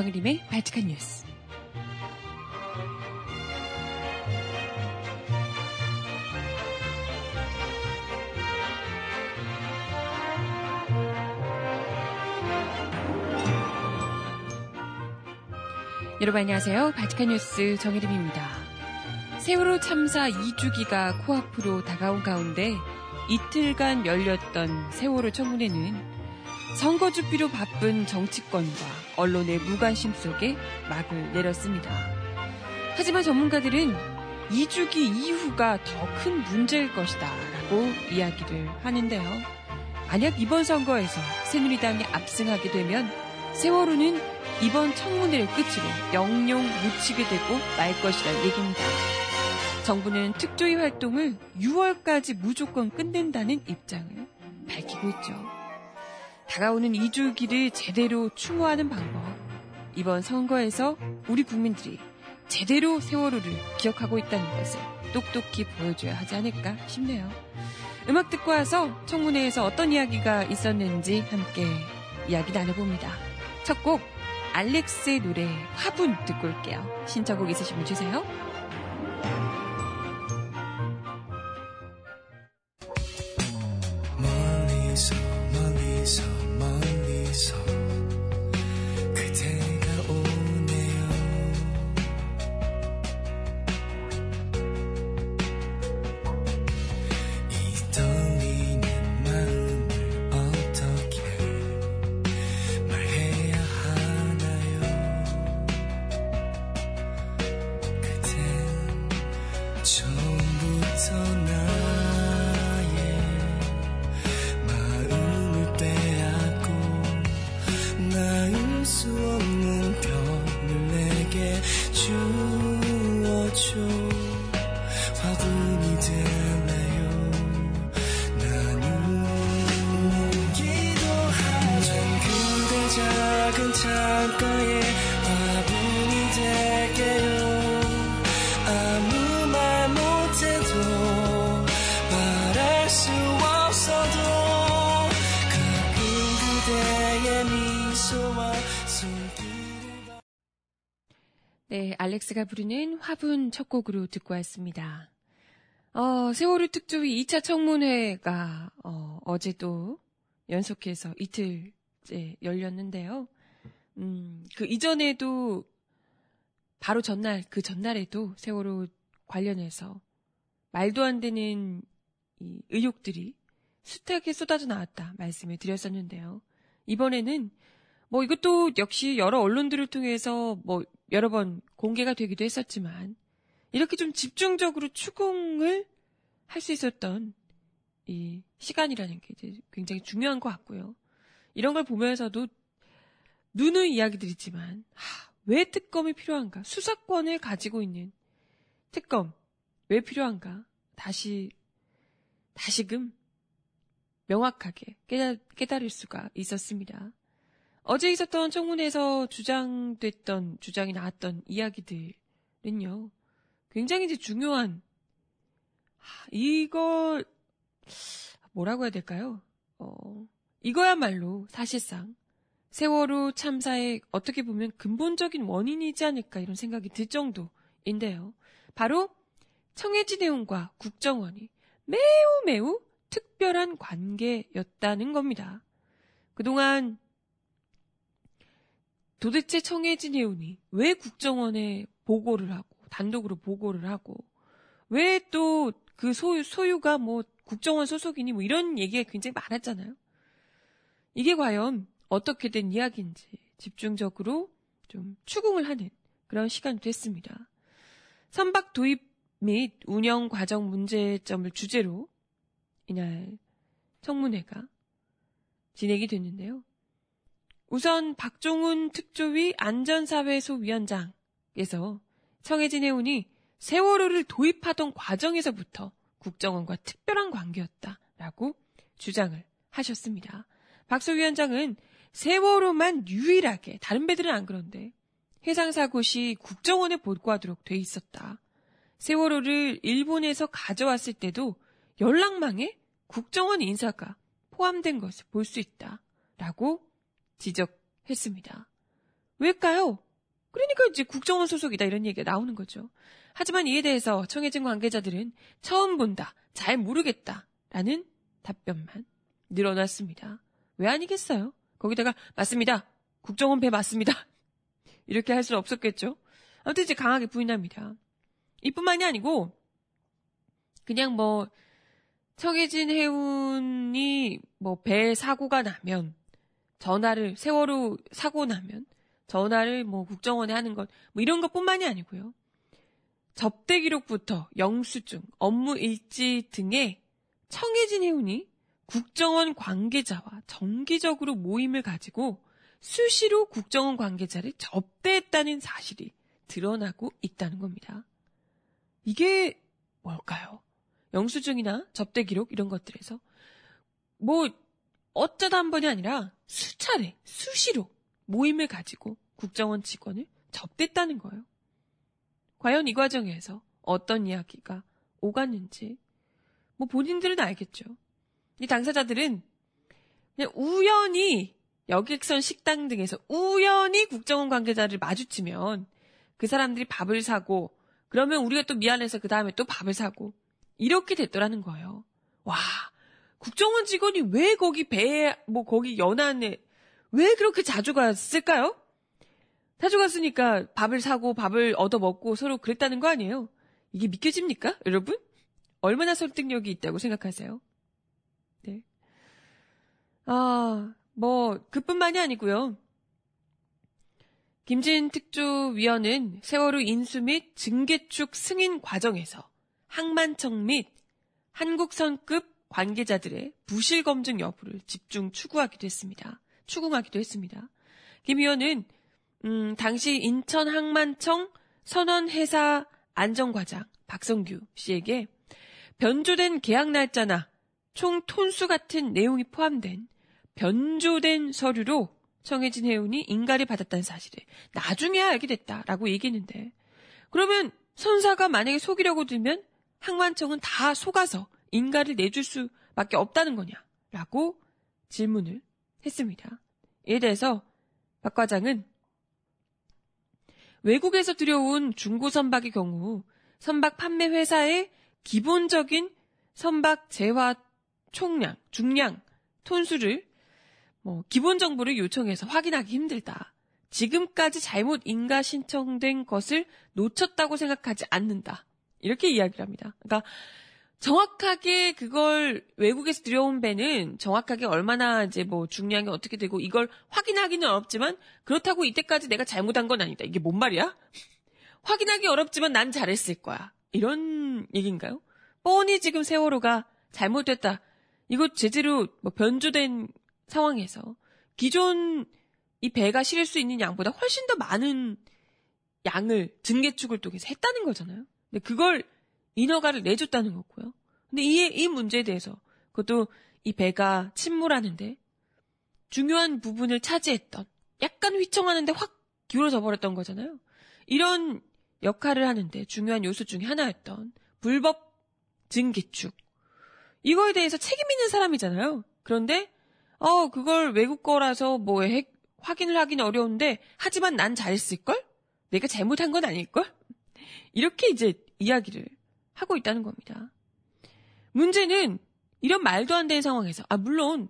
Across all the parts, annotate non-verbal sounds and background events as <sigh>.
정일림의 발칙한 뉴스. 여러분 안녕하세요. 바티칸 뉴스 정혜림입니다. 세월호 참사 2주기가 코앞으로 다가온 가운데 이틀간 열렸던 세월호 청문회는 선거 준비로 바쁜 정치권과 언론의 무관심 속에 막을 내렸습니다. 하지만 전문가들은 2주기 이후가 더 큰 문제일 것이다 라고 이야기를 하는데요. 만약 이번 선거에서 새누리당이 압승하게 되면 세월호는 이번 청문회를 끝으로 영영 묻히게 되고 말 것이란 얘기입니다. 정부는 특조위 활동을 6월까지 무조건 끝낸다는 입장을 밝히고 있죠. 다가오는 2주기를 제대로 추모하는 방법. 이번 선거에서 우리 국민들이 제대로 세월호를 기억하고 있다는 것을 똑똑히 보여줘야 하지 않을까 싶네요. 음악 듣고 와서 청문회에서 어떤 이야기가 있었는지 함께 이야기 나눠봅니다. 첫 곡, 알렉스의 노래 화분 듣고 올게요. 신청곡 있으시면 주세요. 알렉스가 부르는 화분 첫 곡으로 듣고 왔습니다. 어, 세월호 특조위 2차 청문회가 어, 어제도 연속해서 이틀째 열렸는데요. 음, 그 이전에도 바로 전날, 그 전날에도 세월호 관련해서 말도 안 되는 이 의혹들이 숱하게 쏟아져 나왔다 말씀을 드렸었는데요. 이번에는 뭐 이것도 역시 여러 언론들을 통해서 뭐 여러 번 공개가 되기도 했었지만 이렇게 좀 집중적으로 추궁을 할 수 있었던 이 시간이라는 게 이제 굉장히 중요한 것 같고요. 이런 걸 보면서도 누누이 이야기드리지만 하, 왜 특검이 필요한가? 수사권을 가지고 있는 특검 왜 필요한가? 다시 다시금 명확하게 깨달, 깨달을 수가 있었습니다. 어제 있었던 청문회에서 주장됐던 주장이 나왔던 이야기들은요. 굉장히 이제 중요한 이걸 뭐라고 해야 될까요? 어, 이거야말로 사실상 세월호 참사의 어떻게 보면 근본적인 원인이지 않을까 이런 생각이 들 정도인데요. 바로 청해진 내용과 국정원이 매우 매우 특별한 관계였다는 겁니다. 그동안 도대체 청해진 해운이 왜 국정원에 보고를 하고 단독으로 보고를 하고 왜 또 그 소유, 소유가 뭐 국정원 소속이니 뭐 이런 얘기가 굉장히 많았잖아요. 이게 과연 어떻게 된 이야기인지 집중적으로 좀 추궁을 하는 그런 시간이 됐습니다. 선박 도입 및 운영 과정 문제점을 주제로 이날 청문회가 진행이 됐는데요. 우선 박종훈 특조위 안전사회소 위원장에서 청해진 해운이 세월호를 도입하던 과정에서부터 국정원과 특별한 관계였다라고 주장을 하셨습니다. 박소 위원장은 세월호만 유일하게 다른 배들은 안 그런데 해상사고 시 국정원에 보고하도록 돼 있었다. 세월호를 일본에서 가져왔을 때도 연락망에 국정원 인사가 포함된 것을 볼 수 있다. 라고 지적했습니다. 왜일까요? 그러니까 이제 국정원 소속이다 이런 얘기가 나오는 거죠. 하지만 이에 대해서 청해진 관계자들은 처음 본다, 잘 모르겠다 라는 답변만 늘어났습니다. 왜 아니겠어요? 거기다가 맞습니다. 국정원 배 맞습니다. <laughs> 이렇게 할 수는 없었겠죠. 아무튼 이제 강하게 부인합니다. 이뿐만이 아니고 그냥 뭐 청해진 해운이 뭐 배 사고가 나면 전화를 세월호 사고 나면 전화를 뭐 국정원에 하는 것 뭐 이런 것뿐만이 아니고요. 접대 기록부터 영수증, 업무 일지 등의 청해진 해운이 국정원 관계자와 정기적으로 모임을 가지고 수시로 국정원 관계자를 접대했다는 사실이 드러나고 있다는 겁니다. 이게 뭘까요? 영수증이나 접대 기록 이런 것들에서 뭐 어쩌다 한 번이 아니라 수차례, 수시로 모임을 가지고 국정원 직원을 접대했다는 거예요. 과연 이 과정에서 어떤 이야기가 오갔는지 뭐 본인들은 알겠죠. 이 당사자들은 그냥 우연히 여객선 식당 등에서 우연히 국정원 관계자를 마주치면 그 사람들이 밥을 사고 그러면 우리가 또 미안해서 그 다음에 또 밥을 사고 이렇게 됐더라는 거예요. 와 국정원 직원이 왜 거기 배에 뭐 거기 연안에 왜 그렇게 자주 갔을까요? 자주 갔으니까 밥을 사고 밥을 얻어 먹고 서로 그랬다는 거 아니에요? 이게 믿겨집니까, 여러분? 얼마나 설득력이 있다고 생각하세요? 네. 아, 뭐, 그뿐만이 아니고요. 김진 특조위원은 세월호 인수 및 증개축 승인 과정에서 항만청 및 한국선급 관계자들의 부실 검증 여부를 집중 추구하기도 했습니다. 추궁하기도 했습니다. 김 의원은 음, 당시 인천 항만청 선원회사 안정과장 박성규 씨에게 변조된 계약 날짜나 총 톤수 같은 내용이 포함된 변조된 서류로 청해진 해운이 인가를 받았다는 사실을 나중에 알게 됐다라고 얘기했는데 그러면 선사가 만약에 속이려고 들면 항만청은 다 속아서 인가를 내줄 수밖에 없다는 거냐라고 질문을 했습니다. 이에 대해서 박 과장은 외국에서 들여온 중고 선박의 경우 선박 판매 회사의 기본적인 선박 재화 총량, 중량, 톤수를 뭐 기본 정보를 요청해서 확인하기 힘들다. 지금까지 잘못 인가 신청된 것을 놓쳤다고 생각하지 않는다. 이렇게 이야기를 합니다. 그러니까 정확하게 그걸 외국에서 들여온 배는 정확하게 얼마나 이제 뭐 중량이 어떻게 되고 이걸 확인하기는 어렵지만 그렇다고 이때까지 내가 잘못한 건 아니다. 이게 뭔 말이야? <laughs> 확인하기 어렵지만 난 잘했을 거야. 이런 얘기인가요? 뻔히 지금 세월호가 잘못됐다. 이거 제대로 뭐 변조된 상황에서 기존 이 배가 실을 수 있는 양보다 훨씬 더 많은 양을 증개축을 통해서 했다는 거잖아요. 근데 그걸 인허가를 내줬다는 거고요. 근데 이, 이 문제에 대해서 그것도 이 배가 침몰하는데 중요한 부분을 차지했던 약간 휘청하는데 확 기울어져 버렸던 거잖아요. 이런 역할을 하는데 중요한 요소 중에 하나였던 불법 증기축. 이거에 대해서 책임 있는 사람이잖아요. 그런데 어 그걸 외국 거라서 뭐 핵, 확인을 하기는 어려운데 하지만 난 잘했을걸? 내가 잘못한 건 아닐걸? 이렇게 이제 이야기를 하고 있다는 겁니다. 문제는 이런 말도 안 되는 상황에서, 아, 물론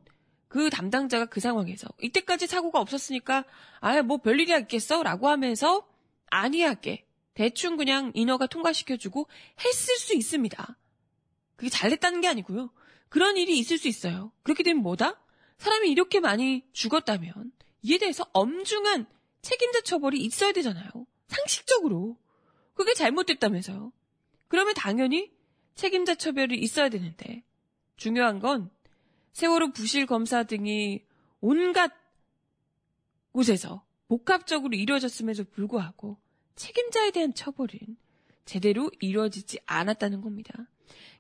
그 담당자가 그 상황에서 이때까지 사고가 없었으니까, 아, 뭐 별일이 있겠어? 라고 하면서 안이하게 대충 그냥 인허가 통과시켜주고 했을 수 있습니다. 그게 잘됐다는 게 아니고요. 그런 일이 있을 수 있어요. 그렇게 되면 뭐다? 사람이 이렇게 많이 죽었다면 이에 대해서 엄중한 책임자 처벌이 있어야 되잖아요. 상식적으로. 그게 잘못됐다면서요. 그러면 당연히 책임자 처벌이 있어야 되는데 중요한 건 세월호 부실 검사 등이 온갖 곳에서 복합적으로 이루어졌음에도 불구하고 책임자에 대한 처벌은 제대로 이루어지지 않았다는 겁니다.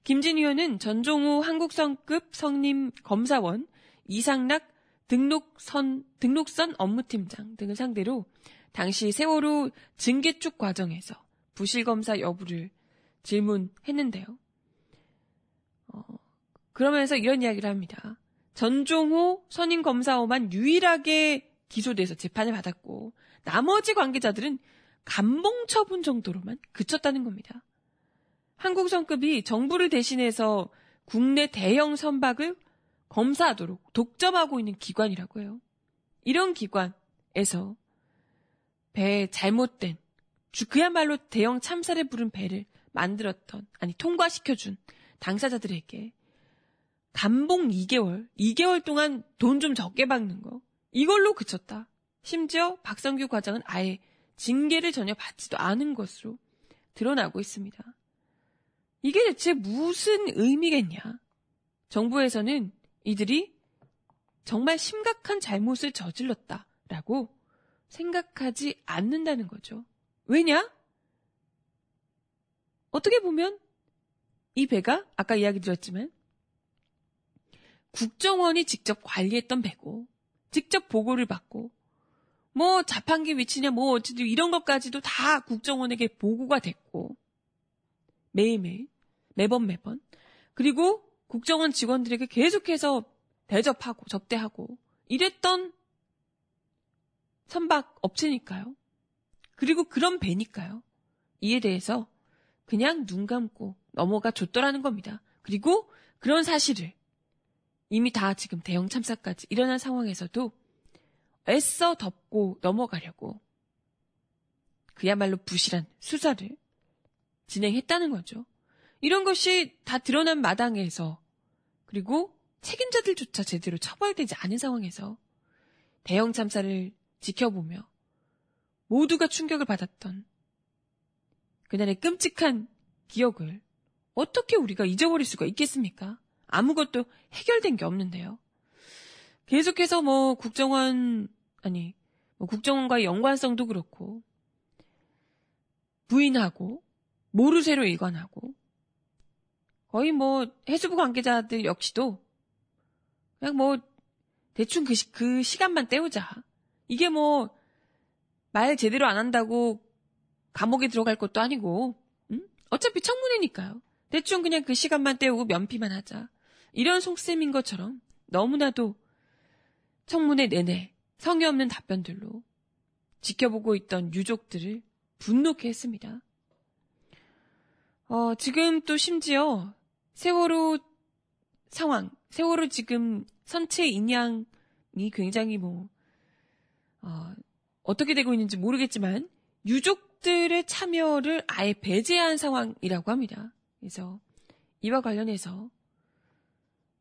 김진 의원은 전종우 한국성급 성림 검사원 이상락 등록선, 등록선 업무팀장 등을 상대로 당시 세월호 증개축 과정에서 부실검사 여부를 질문했는데요. 어, 그러면서 이런 이야기를 합니다. 전종호 선임 검사호만 유일하게 기소돼서 재판을 받았고 나머지 관계자들은 감봉 처분 정도로만 그쳤다는 겁니다. 한국성급이 정부를 대신해서 국내 대형 선박을 검사하도록 독점하고 있는 기관이라고 해요. 이런 기관에서 배에 잘못된 그야말로 대형 참사를 부른 배를 만들었던 아니 통과시켜준 당사자들에게 감봉 2개월, 2개월 동안 돈 좀 적게 받는 거 이걸로 그쳤다. 심지어 박성규 과장은 아예 징계를 전혀 받지도 않은 것으로 드러나고 있습니다. 이게 대체 무슨 의미겠냐? 정부에서는 이들이 정말 심각한 잘못을 저질렀다라고 생각하지 않는다는 거죠. 왜냐? 어떻게 보면 이 배가 아까 이야기 드렸지만 국정원이 직접 관리했던 배고 직접 보고를 받고 뭐 자판기 위치냐 뭐 어쨌든 이런 것까지도 다 국정원에게 보고가 됐고 매일매일 매번 매번 그리고 국정원 직원들에게 계속해서 대접하고 접대하고 이랬던 선박 업체니까요. 그리고 그런 배니까요. 이에 대해서 그냥 눈 감고 넘어가 줬더라는 겁니다. 그리고 그런 사실을 이미 다 지금 대형 참사까지 일어난 상황에서도 애써 덮고 넘어가려고 그야말로 부실한 수사를 진행했다는 거죠. 이런 것이 다 드러난 마당에서 그리고 책임자들조차 제대로 처벌되지 않은 상황에서 대형 참사를 지켜보며 모두가 충격을 받았던 그날의 끔찍한 기억을 어떻게 우리가 잊어버릴 수가 있겠습니까? 아무것도 해결된 게 없는데요. 계속해서 뭐 국정원 아니 뭐 국정원과의 연관성도 그렇고 부인하고 모르쇠로 일관하고 거의 뭐 해수부 관계자들 역시도 그냥 뭐 대충 그, 시, 그 시간만 때우자. 이게 뭐 말 제대로 안 한다고 감옥에 들어갈 것도 아니고 응? 어차피 청문회니까요. 대충 그냥 그 시간만 때우고 면피만 하자. 이런 속셈인 것처럼 너무나도 청문회 내내 성의 없는 답변들로 지켜보고 있던 유족들을 분노케 했습니다. 어, 지금 또 심지어 세월호 상황, 세월호 지금 선체 인양이 굉장히 뭐, 어, 어떻게 되고 있는지 모르겠지만, 유족 들의 참여를 아예 배제한 상황이라고 합니다. 그래서 이와 관련해서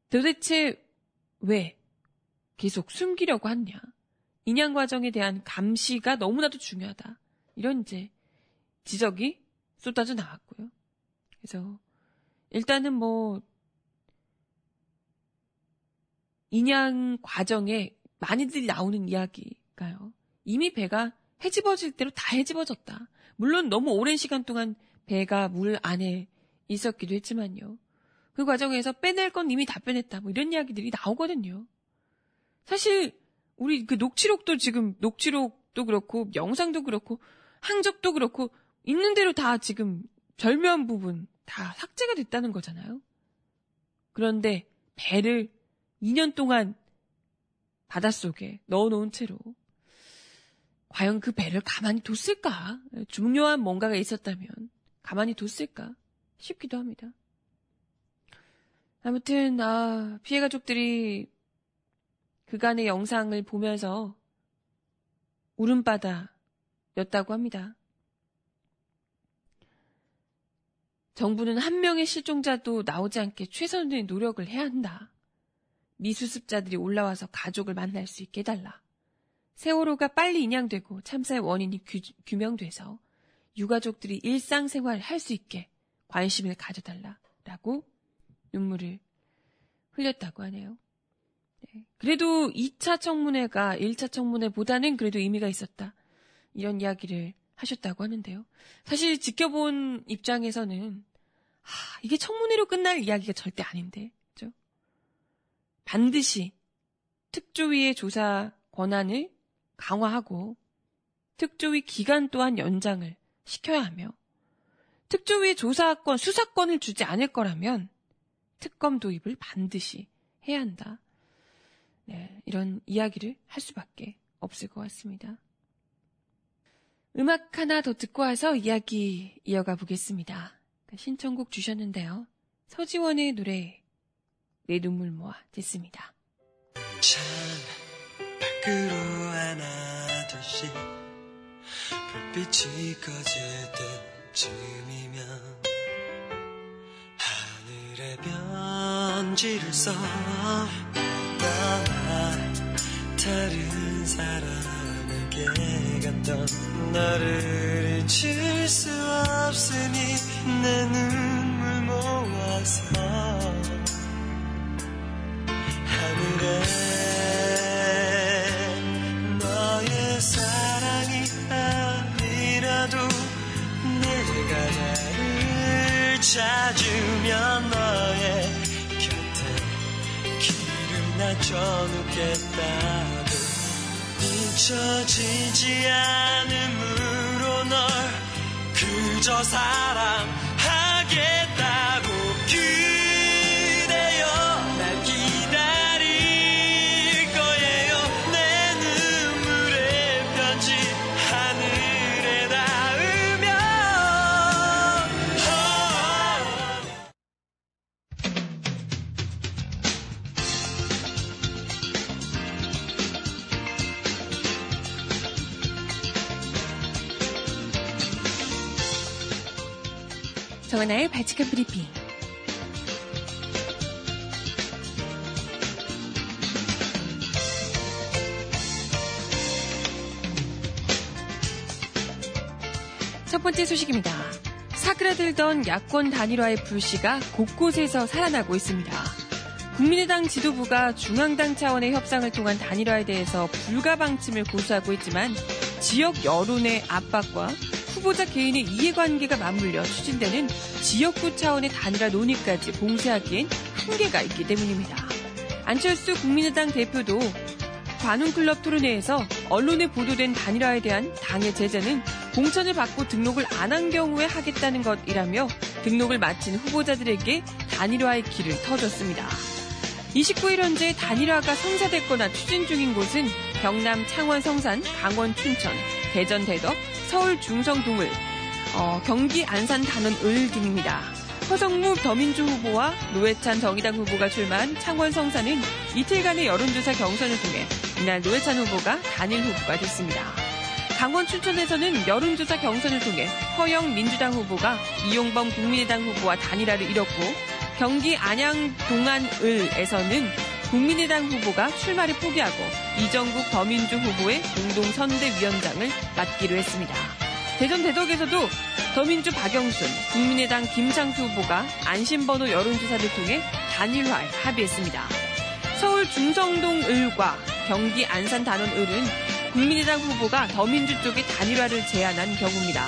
도대체 왜 계속 숨기려고 하냐. 인양 과정에 대한 감시가 너무나도 중요하다. 이런 이제 지적이 쏟아져 나왔고요. 그래서 일단은 뭐 인양 과정에 많이들 나오는 이야기가요. 이미 배가 해집어질 대로 다 해집어졌다. 물론 너무 오랜 시간 동안 배가 물 안에 있었기도 했지만요. 그 과정에서 빼낼 건 이미 다 빼냈다. 뭐 이런 이야기들이 나오거든요. 사실 우리 그 녹취록도 지금 녹취록도 그렇고 영상도 그렇고 항적도 그렇고 있는 대로 다 지금 절묘한 부분 다 삭제가 됐다는 거잖아요. 그런데 배를 2년 동안 바닷속에 넣어놓은 채로 과연 그 배를 가만히 뒀을까? 중요한 뭔가가 있었다면 가만히 뒀을까 싶기도 합니다. 아무튼 아 피해 가족들이 그간의 영상을 보면서 울음바다였다고 합니다. 정부는 한 명의 실종자도 나오지 않게 최선의 노력을 해야 한다. 미수습자들이 올라와서 가족을 만날 수 있게 해달라. 세월호가 빨리 인양되고 참사의 원인이 규, 규명돼서 유가족들이 일상생활을 할수 있게 관심을 가져달라. 라고 눈물을 흘렸다고 하네요. 네. 그래도 2차 청문회가 1차 청문회보다는 그래도 의미가 있었다. 이런 이야기를 하셨다고 하는데요. 사실 지켜본 입장에서는 하, 이게 청문회로 끝날 이야기가 절대 아닌데, 그죠? 반드시 특조위의 조사 권한을 강화하고 특조위 기간 또한 연장을 시켜야 하며 특조위 조사권, 수사권을 주지 않을 거라면 특검 도입을 반드시 해야 한다. 네, 이런 이야기를 할 수밖에 없을 것 같습니다. 음악 하나 더 듣고 와서 이야기 이어가 보겠습니다. 신청곡 주셨는데요. 서지원의 노래 내 눈물 모아 듣습니다. 참 밖으로 하나둘씩 불빛이 꺼질 때쯤이면 하늘에 편지를 써. 떠나 다른 사람에게 갔던 너를 잊을 수 없으니 내 눈물 모아서 하늘에 나춰 놓겠다고. 잊혀지지 않음으로 널 그저 사랑 정하나의 발칙한 브리핑. 첫 번째 소식입니다. 사그라들던 야권 단일화의 불씨가 곳곳에서 살아나고 있습니다. 국민의당 지도부가 중앙당 차원의 협상을 통한 단일화에 대해서 불가 방침을 고수하고 있지만 지역 여론의 압박과 후보자 개인의 이해관계가 맞물려 추진되는 지역구 차원의 단일화 논의까지 봉쇄하기엔 한계가 있기 때문입니다. 안철수 국민의당 대표도 관훈클럽 토론회에서 언론에 보도된 단일화에 대한 당의 제재는 공천을 받고 등록을 안 한 경우에 하겠다는 것이라며 등록을 마친 후보자들에게 단일화의 길을 터줬습니다. 29일 현재 단일화가 성사됐거나 추진 중인 곳은 경남 창원 성산, 강원 춘천, 대전 대덕, 서울 중성 동을, 어, 경기 안산 단원 을 등입니다. 허성무 더민주 후보와 노회찬 정의당 후보가 출마한 창원 성산은 이틀간의 여론조사 경선을 통해 이날 노회찬 후보가 단일 후보가 됐습니다. 강원 춘천에서는 여론조사 경선을 통해 허영 민주당 후보가 이용범 국민의당 후보와 단일화를 이뤘고 경기 안양 동안을에서는 국민의당 후보가 출마를 포기하고 이정국 더민주 후보의 공동 선대위원장을 맡기로 했습니다. 대전 대덕에서도 더민주 박영순, 국민의당 김창수 후보가 안심번호 여론조사를 통해 단일화에 합의했습니다. 서울 중성동 을과 경기 안산 단원 을은 국민의당 후보가 더민주 쪽에 단일화를 제안한 경우입니다.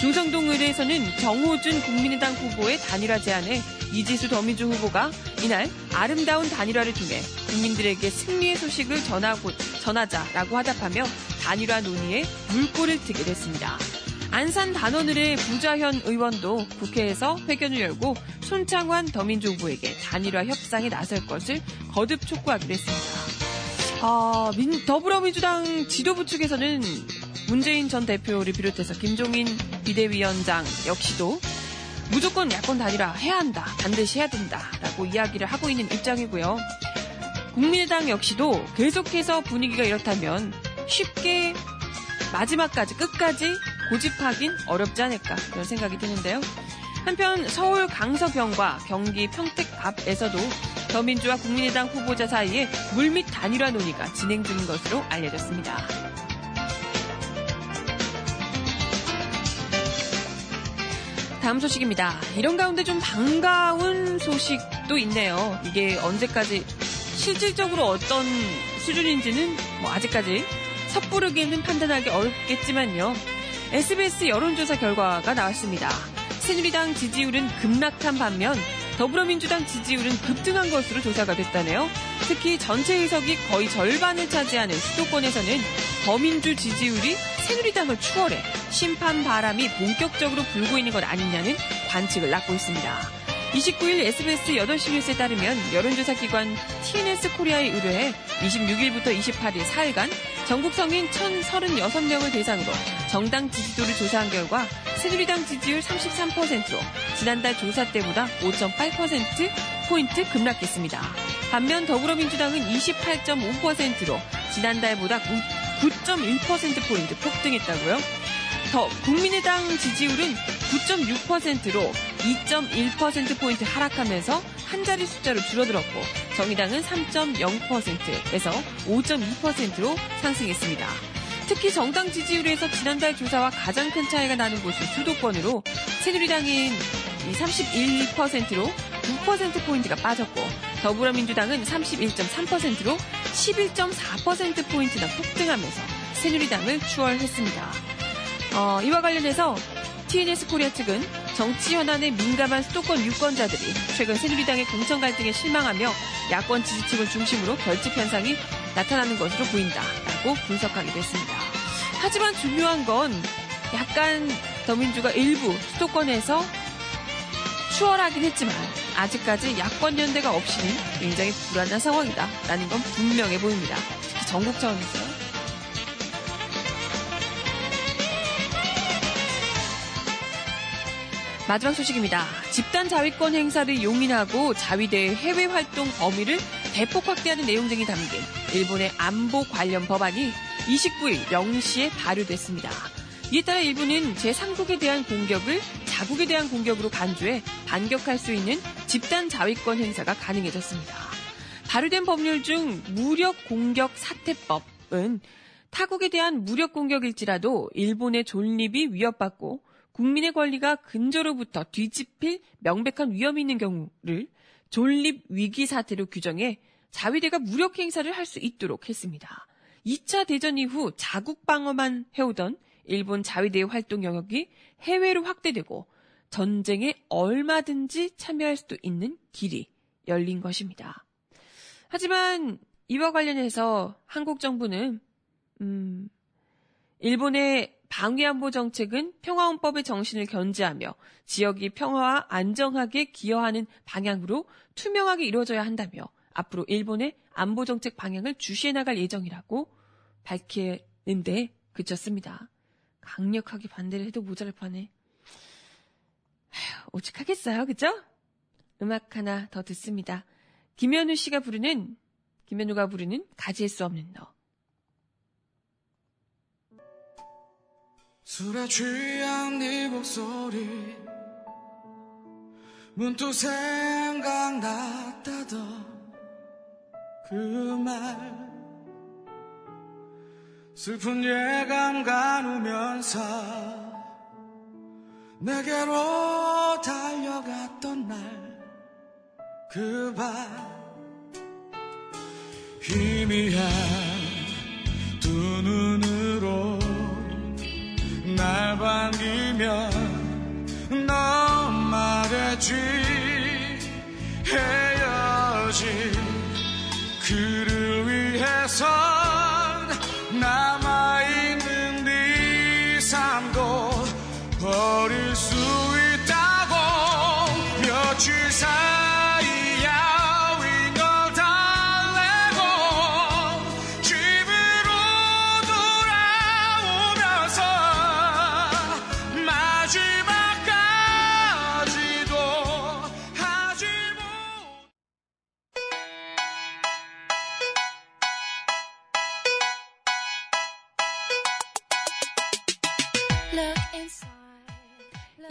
중성동 을에서는 정호준 국민의당 후보의 단일화 제안에 이지수 더민주 후보가 이날 아름다운 단일화를 통해 국민들에게 승리의 소식을 전하고, 전하자라고 화답하며 단일화 논의에 물꼬를 트게 됐습니다. 안산 단원을의 부자현 의원도 국회에서 회견을 열고 손창환 더민주 후보에게 단일화 협상에 나설 것을 거듭 촉구하기로 했습니다. 아, 민, 더불어민주당 지도부 측에서는 문재인 전 대표를 비롯해서 김종인 비대위원장 역시도 무조건 야권 단일화 해야 한다, 반드시 해야 된다라고 이야기를 하고 있는 입장이고요. 국민의당 역시도 계속해서 분위기가 이렇다면 쉽게 마지막까지 끝까지 고집하긴 어렵지 않을까 이런 생각이 드는데요. 한편 서울 강서병과 경기 평택 앞에서도 더민주와 국민의당 후보자 사이에 물밑 단일화 논의가 진행 중인 것으로 알려졌습니다. 다음 소식입니다. 이런 가운데 좀 반가운 소식도 있네요. 이게 언제까지 실질적으로 어떤 수준인지는 뭐 아직까지 섣부르게는 판단하기 어렵겠지만요. SBS 여론조사 결과가 나왔습니다. 새누리당 지지율은 급락한 반면 더불어민주당 지지율은 급등한 것으로 조사가 됐다네요. 특히 전체 의석이 거의 절반을 차지하는 수도권에서는 더민주 지지율이 새누리당을 추월해 심판 바람이 본격적으로 불고 있는 것 아니냐는 관측을 낳고 있습니다. 29일 SBS 8시 뉴스에 따르면 여론조사 기관 TNS 코리아에 의뢰해 26일부터 28일 4일간 전국 성인 1,036명을 대상으로 정당 지지도를 조사한 결과 새누리당 지지율 33%로 지난달 조사 때보다 5.8%포인트 급락했습니다. 반면 더불어민주당은 28.5%로 지난달보다 9.1%포인트 폭등했다고요? 더 국민의당 지지율은 9.6%로 2.1%포인트 하락하면서 한 자리 숫자로 줄어들었고 정의당은 3.0%에서 5.2%로 상승했습니다. 특히 정당 지지율에서 지난달 조사와 가장 큰 차이가 나는 곳이 수도권으로 새누리당인 31%로 9%포인트가 빠졌고 더불어민주당은 31.3%로 11.4%포인트나 폭등하면서 새누리당을 추월했습니다. 어, 이와 관련해서 TNS 코리아 측은 정치 현안에 민감한 수도권 유권자들이 최근 새누리당의 공천 갈등에 실망하며 야권 지지층을 중심으로 결집 현상이 나타나는 것으로 보인다라고 분석하기도 했습니다. 하지만 중요한 건 약간 더민주가 일부 수도권에서 추월하긴 했지만 아직까지 야권 연대가 없이는 굉장히 불안한 상황이다라는 건 분명해 보입니다. 특히 전국 차원에서 마지막 소식입니다. 집단 자위권 행사를 용인하고 자위대의 해외 활동 범위를 대폭 확대하는 내용 등이 담긴 일본의 안보 관련 법안이 29일 0시에 발효됐습니다. 이에 따라 일본은 제3국에 대한 공격을 자국에 대한 공격으로 간주해 반격할 수 있는 집단 자위권 행사가 가능해졌습니다. 발효된 법률 중 무력 공격 사태법은 타국에 대한 무력 공격일지라도 일본의 존립이 위협받고 국민의 권리가 근저로부터 뒤집힐 명백한 위험이 있는 경우를 존립 위기 사태로 규정해 자위대가 무력 행사를 할 수 있도록 했습니다. 2차 대전 이후 자국 방어만 해오던 일본 자위대의 활동 영역이 해외로 확대되고 전쟁에 얼마든지 참여할 수도 있는 길이 열린 것입니다. 하지만 이와 관련해서 한국 정부는 음, 일본의 방위안보 정책은 평화헌법의 정신을 견지하며 지역이 평화와 안정하게 기여하는 방향으로 투명하게 이루어져야 한다며 앞으로 일본의 안보 정책 방향을 주시해 나갈 예정이라고 밝히는데 그쳤습니다. 강력하게 반대를 해도 모자랄 판에 오직하겠어요, 그죠? 음악 하나 더 듣습니다. 김현우 씨가 부르는 김현우가 부르는 가지할 수 없는 너. 술에 취한 네 목소리. 문득 생각났다던 그 말. 슬픈 예감 가누면서 내게로 달려갔던 날. 그 밤 희미한 말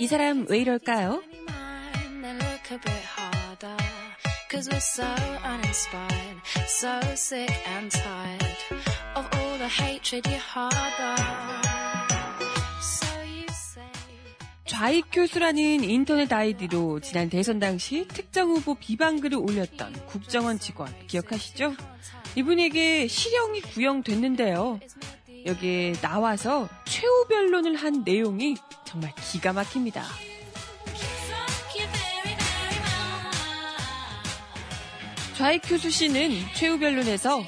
사람 왜 이럴까요? 좌익 교수라는 인터넷 아이디로 지난 대선 당시 특정 후보 비방글을 올렸던 국정원 직원 기억하시죠? 이분에게 실형이 구형됐는데요. 여기에 나와서 최후 변론을 한 내용이 정말 기가 막힙니다. 좌익 교수 씨는 최후 변론에서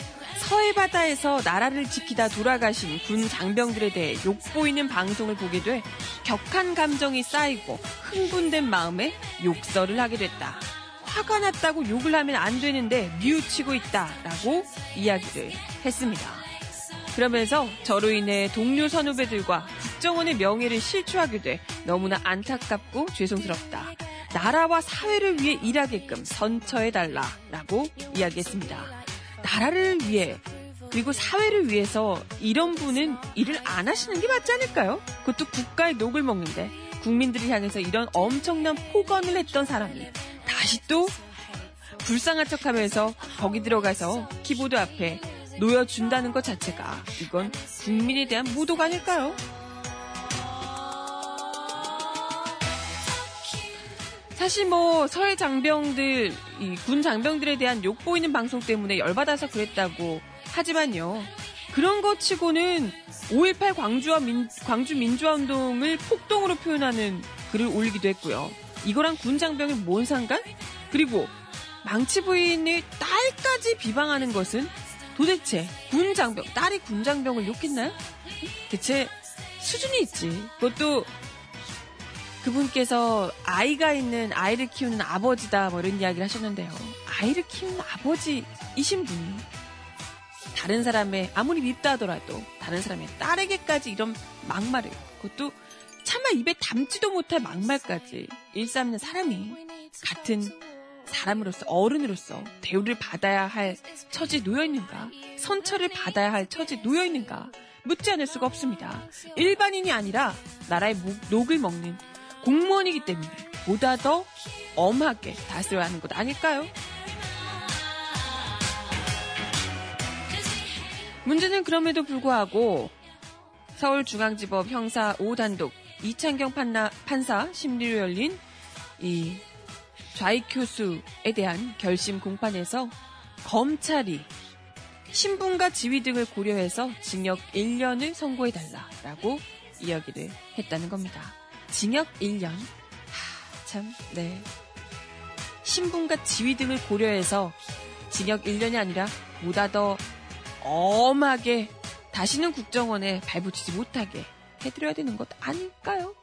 서해 바다에서 나라를 지키다 돌아가신 군 장병들에 대해 욕보이는 방송을 보게 돼 격한 감정이 쌓이고 흥분된 마음에 욕설을 하게 됐다. 화가 났다고 욕을 하면 안 되는데 뉘우치고 있다라고 이야기를 했습니다. 그러면서 저로 인해 동료 선후배들과 국정원의 명예를 실추하게 돼 너무나 안타깝고 죄송스럽다. 나라와 사회를 위해 일하게끔 선처해달라라고 이야기했습니다. 나라를 위해 그리고 사회를 위해서 이런 분은 일을 안 하시는 게 맞지 않을까요? 그것도 국가의 녹을 먹는데 국민들을 향해서 이런 엄청난 폭언을 했던 사람이 다시 또 불쌍한 척 하면서 거기 들어가서 키보드 앞에 놓여준다는 것 자체가 이건 국민에 대한 모독 아닐까요? 사실 뭐 서해 장병들, 군 장병들에 대한 욕 보이는 방송 때문에 열받아서 그랬다고 하지만요. 그런 것 치고는 5.18 광주와 민, 광주 민주화운동을 폭동으로 표현하는 글을 올리기도 했고요. 이거랑 군 장병이 뭔 상관? 그리고 망치 부인의 딸까지 비방하는 것은 도대체 군 장병, 딸이 군 장병을 욕했나요? 대체 수준이 있지. 그것도 그분께서 아이가 있는 아이를 키우는 아버지다 뭐 이런 이야기를 하셨는데요. 아이를 키우는 아버지이신 분이 다른 사람의 아무리 밉다 하더라도 다른 사람의 딸에게까지 이런 막말을 그것도 차마 입에 담지도 못할 막말까지 일삼는 사람이 같은 사람으로서 어른으로서 대우를 받아야 할 처지에 놓여 있는가 선처를 받아야 할 처지에 놓여 있는가 묻지 않을 수가 없습니다. 일반인이 아니라 나라의 녹을 먹는 공무원이기 때문에 보다 더 엄하게 다스려야 하는 것 아닐까요? 문제는 그럼에도 불구하고 서울중앙지법 형사 5단독 이창경 판사 심리로 열린 이 좌익교수에 대한 결심 공판에서 검찰이 신분과 지위 등을 고려해서 징역 1년을 선고해달라라고 이야기를 했다는 겁니다. 징역 1년. 하, 참, 네. 신분과 지위 등을 고려해서 징역 1년이 아니라 보다 더 엄하게 다시는 국정원에 발붙이지 못하게 해드려야 되는 것 아닐까요?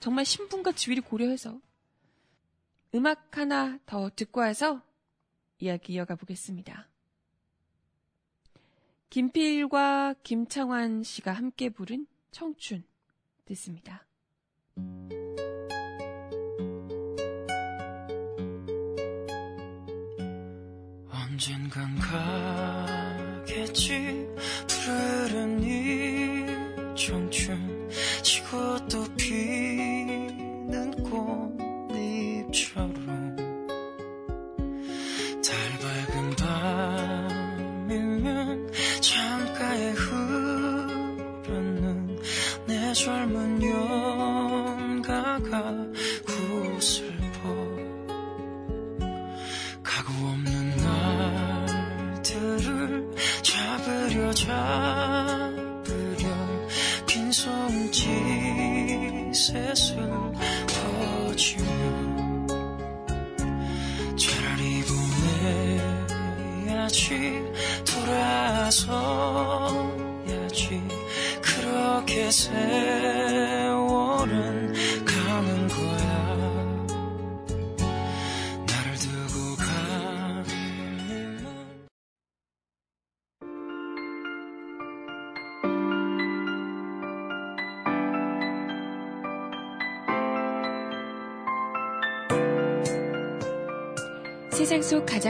정말 신분과 지위를 고려해서. 음악 하나 더 듣고 와서 이야기 이어가 보겠습니다. 김필과 김창완 씨가 함께 부른 청춘 듣습니다. 언젠간 가겠지 푸르른 이 청춘 지고 또 피는 꽃잎처럼 달 밝은 밤이면 창가에 흐르는 내 젊은 연가가 구슬퍼. 가고 없는 날들을 잡으려 잡으려 빈손짓셋을 퍼지며 보내야지 돌아서야지. 그렇게 세월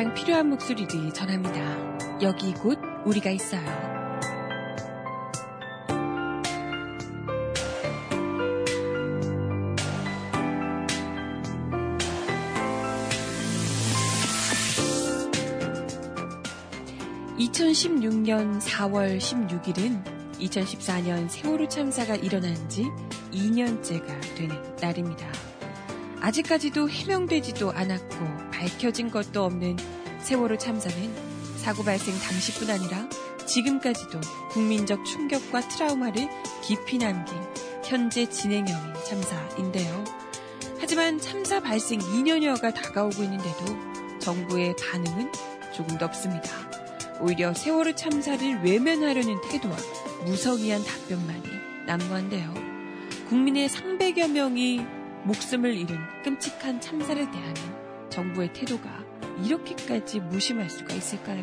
가장 필요한 목소리를 전합니다. 여기 곧 우리가 있어요. (2016년 4월 16일은) 2014년 세월호 참사가 일어난 지 2년째가 되는 날입니다. 아직까지도 해명되지도 않았고 밝혀진 것도 없는 세월호 참사는 사고 발생 당시뿐 아니라 지금까지도 국민적 충격과 트라우마를 깊이 남긴 현재 진행형인 참사인데요. 하지만 참사 발생 2년여가 다가오고 있는데도 정부의 반응은 조금 더 없습니다. 오히려 세월호 참사를 외면하려는 태도와 무성의한 답변만이 난무한데요. 국민의 300여 명이 목숨을 잃은 끔찍한 참사를 대하는 정부의 태도가 이렇게까지 무심할 수가 있을까요?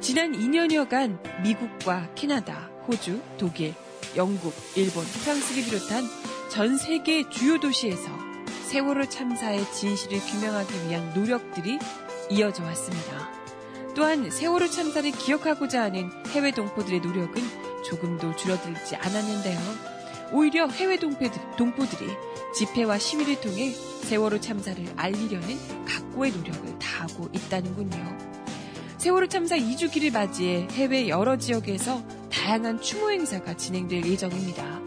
지난 2년여간 미국과 캐나다, 호주, 독일, 영국, 일본, 프랑스를 비롯한 전 세계 주요 도시에서 세월호 참사의 진실을 규명하기 위한 노력들이 이어져 왔습니다. 또한 세월호 참사를 기억하고자 하는 해외 동포들의 노력은 조금도 줄어들지 않았는데요. 오히려 해외 동포들이 집회와 시위를 통해 세월호 참사를 알리려는 각고의 노력을 다하고 있다는군요. 세월호 참사 2주기를 맞이해 해외 여러 지역에서 다양한 추모 행사가 진행될 예정입니다.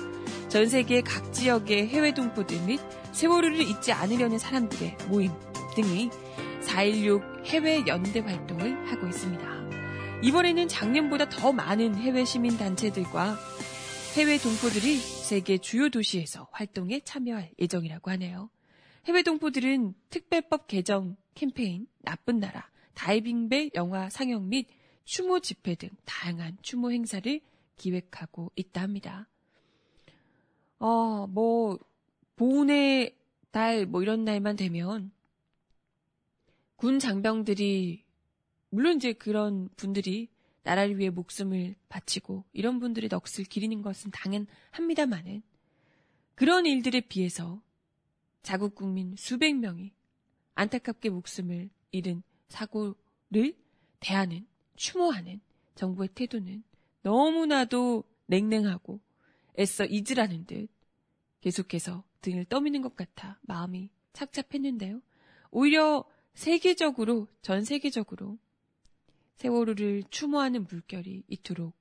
전 세계 각 지역의 해외 동포들 및 세월호를 잊지 않으려는 사람들의 모임 등이 4.16 해외 연대 활동을 하고 있습니다. 이번에는 작년보다 더 많은 해외 시민 단체들과 해외 동포들이 세계 주요 도시에서 활동에 참여할 예정이라고 하네요. 해외 동포들은 특별법 개정 캠페인 나쁜 나라 다이빙배 영화 상영 및 추모 집회 등 다양한 추모 행사를 기획하고 있다 합니다. 어, 뭐, 보훈의 달, 뭐 이런 날만 되면 군 장병들이, 물론 이제 그런 분들이 나라를 위해 목숨을 바치고 이런 분들의 넋을 기리는 것은 당연합니다만은 그런 일들에 비해서 자국 국민 수백 명이 안타깝게 목숨을 잃은 사고를 대하는, 추모하는 정부의 태도는 너무나도 냉랭하고 애써 잊으라는 듯 계속해서 등을 떠미는 것 같아 마음이 착잡했는데요. 오히려 세계적으로, 전 세계적으로 세월호를 추모하는 물결이 이토록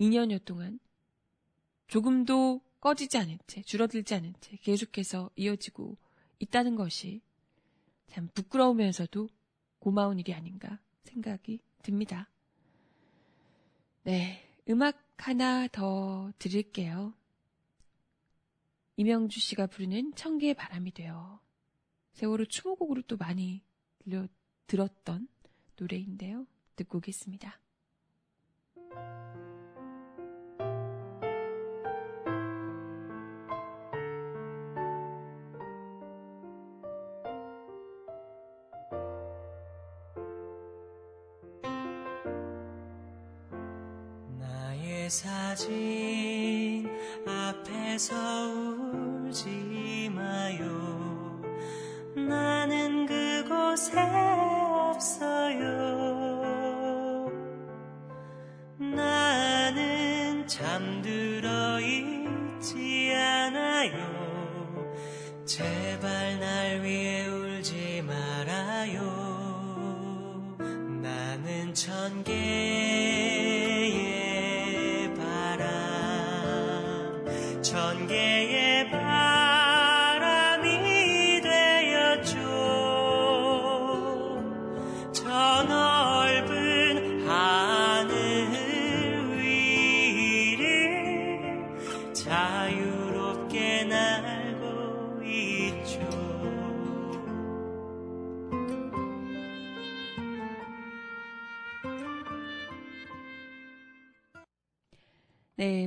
2년여 동안 조금도 꺼지지 않은 채, 줄어들지 않은 채 계속해서 이어지고 있다는 것이 참 부끄러우면서도 고마운 일이 아닌가 생각이 듭니다. 네, 음악 하나 더 들을게요. 이명주 씨가 부르는 청개의 바람이 되어 세월호 추모곡으로 또 많이 들려, 들었던 노래인데요. 듣고 오겠습니다. 사진 앞에서 울지 마요. 나는 그곳에 없어요. 잠들어 있지 않아요. 제발 날 위해 울지 말아요. 나는 천개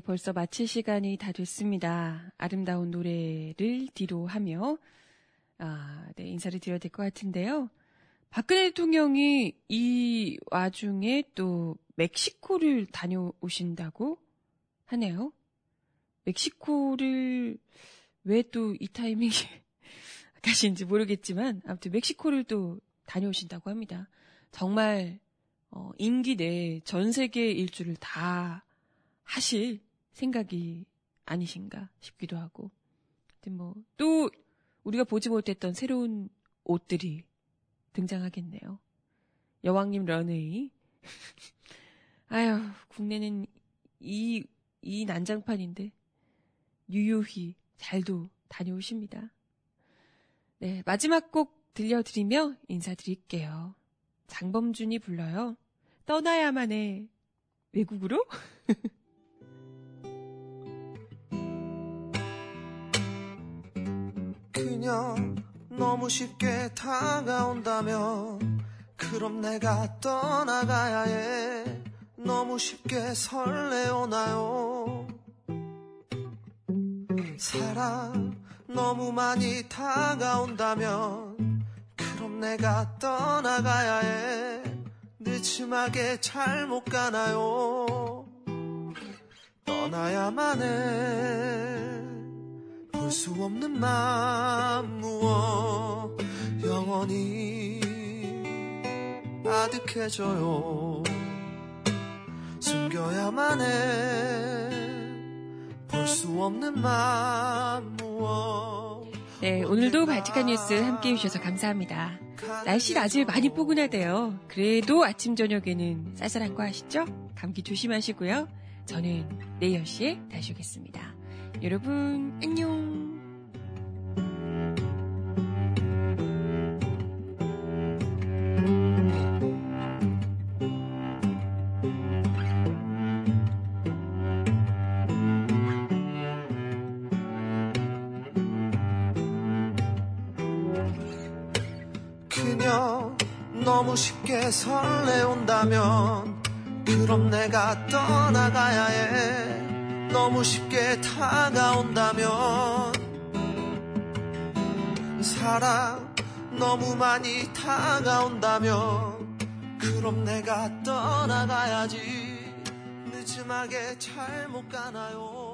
벌써 마칠 시간이 다 됐습니다. 아름다운 노래를 뒤로 하며, 아, 네, 인사를 드려야 될 것 같은데요. 박근혜 대통령이 이 와중에 또 멕시코를 다녀오신다고 하네요. 멕시코를 왜 또 이 타이밍에 <laughs> 가신지 모르겠지만, 아무튼 멕시코를 또 다녀오신다고 합니다. 정말, 어, 임기 내전 세계 일주를 다 하실 생각이 아니신가 싶기도 하고. 뭐, 또 우리가 보지 못했던 새로운 옷들이 등장하겠네요. 여왕님 런웨이. <laughs> 아유, 국내는 이, 이 난장판인데, 유유히 잘도 다녀오십니다. 네, 마지막 곡 들려드리며 인사드릴게요. 장범준이 불러요. 떠나야만 해. 외국으로? <laughs> 그냥 너무 쉽게 다가온다면 그럼 내가 떠나가야 해. 너무 쉽게 설레오나요. 사랑 너무 많이 다가온다면 그럼 내가 떠나가야 해. 늦은 늦음하게 잘 못 가나요? 떠나야만 해 볼수 없는 맘 무어 영원히 아득해져요 숨겨야만 해볼 수 없는 맘 무어 네, 오늘도 발칙한 뉴스 함께 해주셔서 감사합니다. 날씨 아직 많이 포근하대요. 그래도 아침, 저녁에는 쌀쌀한 거 아시죠? 감기 조심하시고요. 저는 내일 10시에 다시 오겠습니다. 여러분, 안녕. 너무 쉽게 설레온다면 그럼 내가 떠나가야 해 너무 쉽게 다가온다면 사랑 너무 많이 다가온다면 그럼 내가 떠나가야지. 늦음하게 잘못 가나요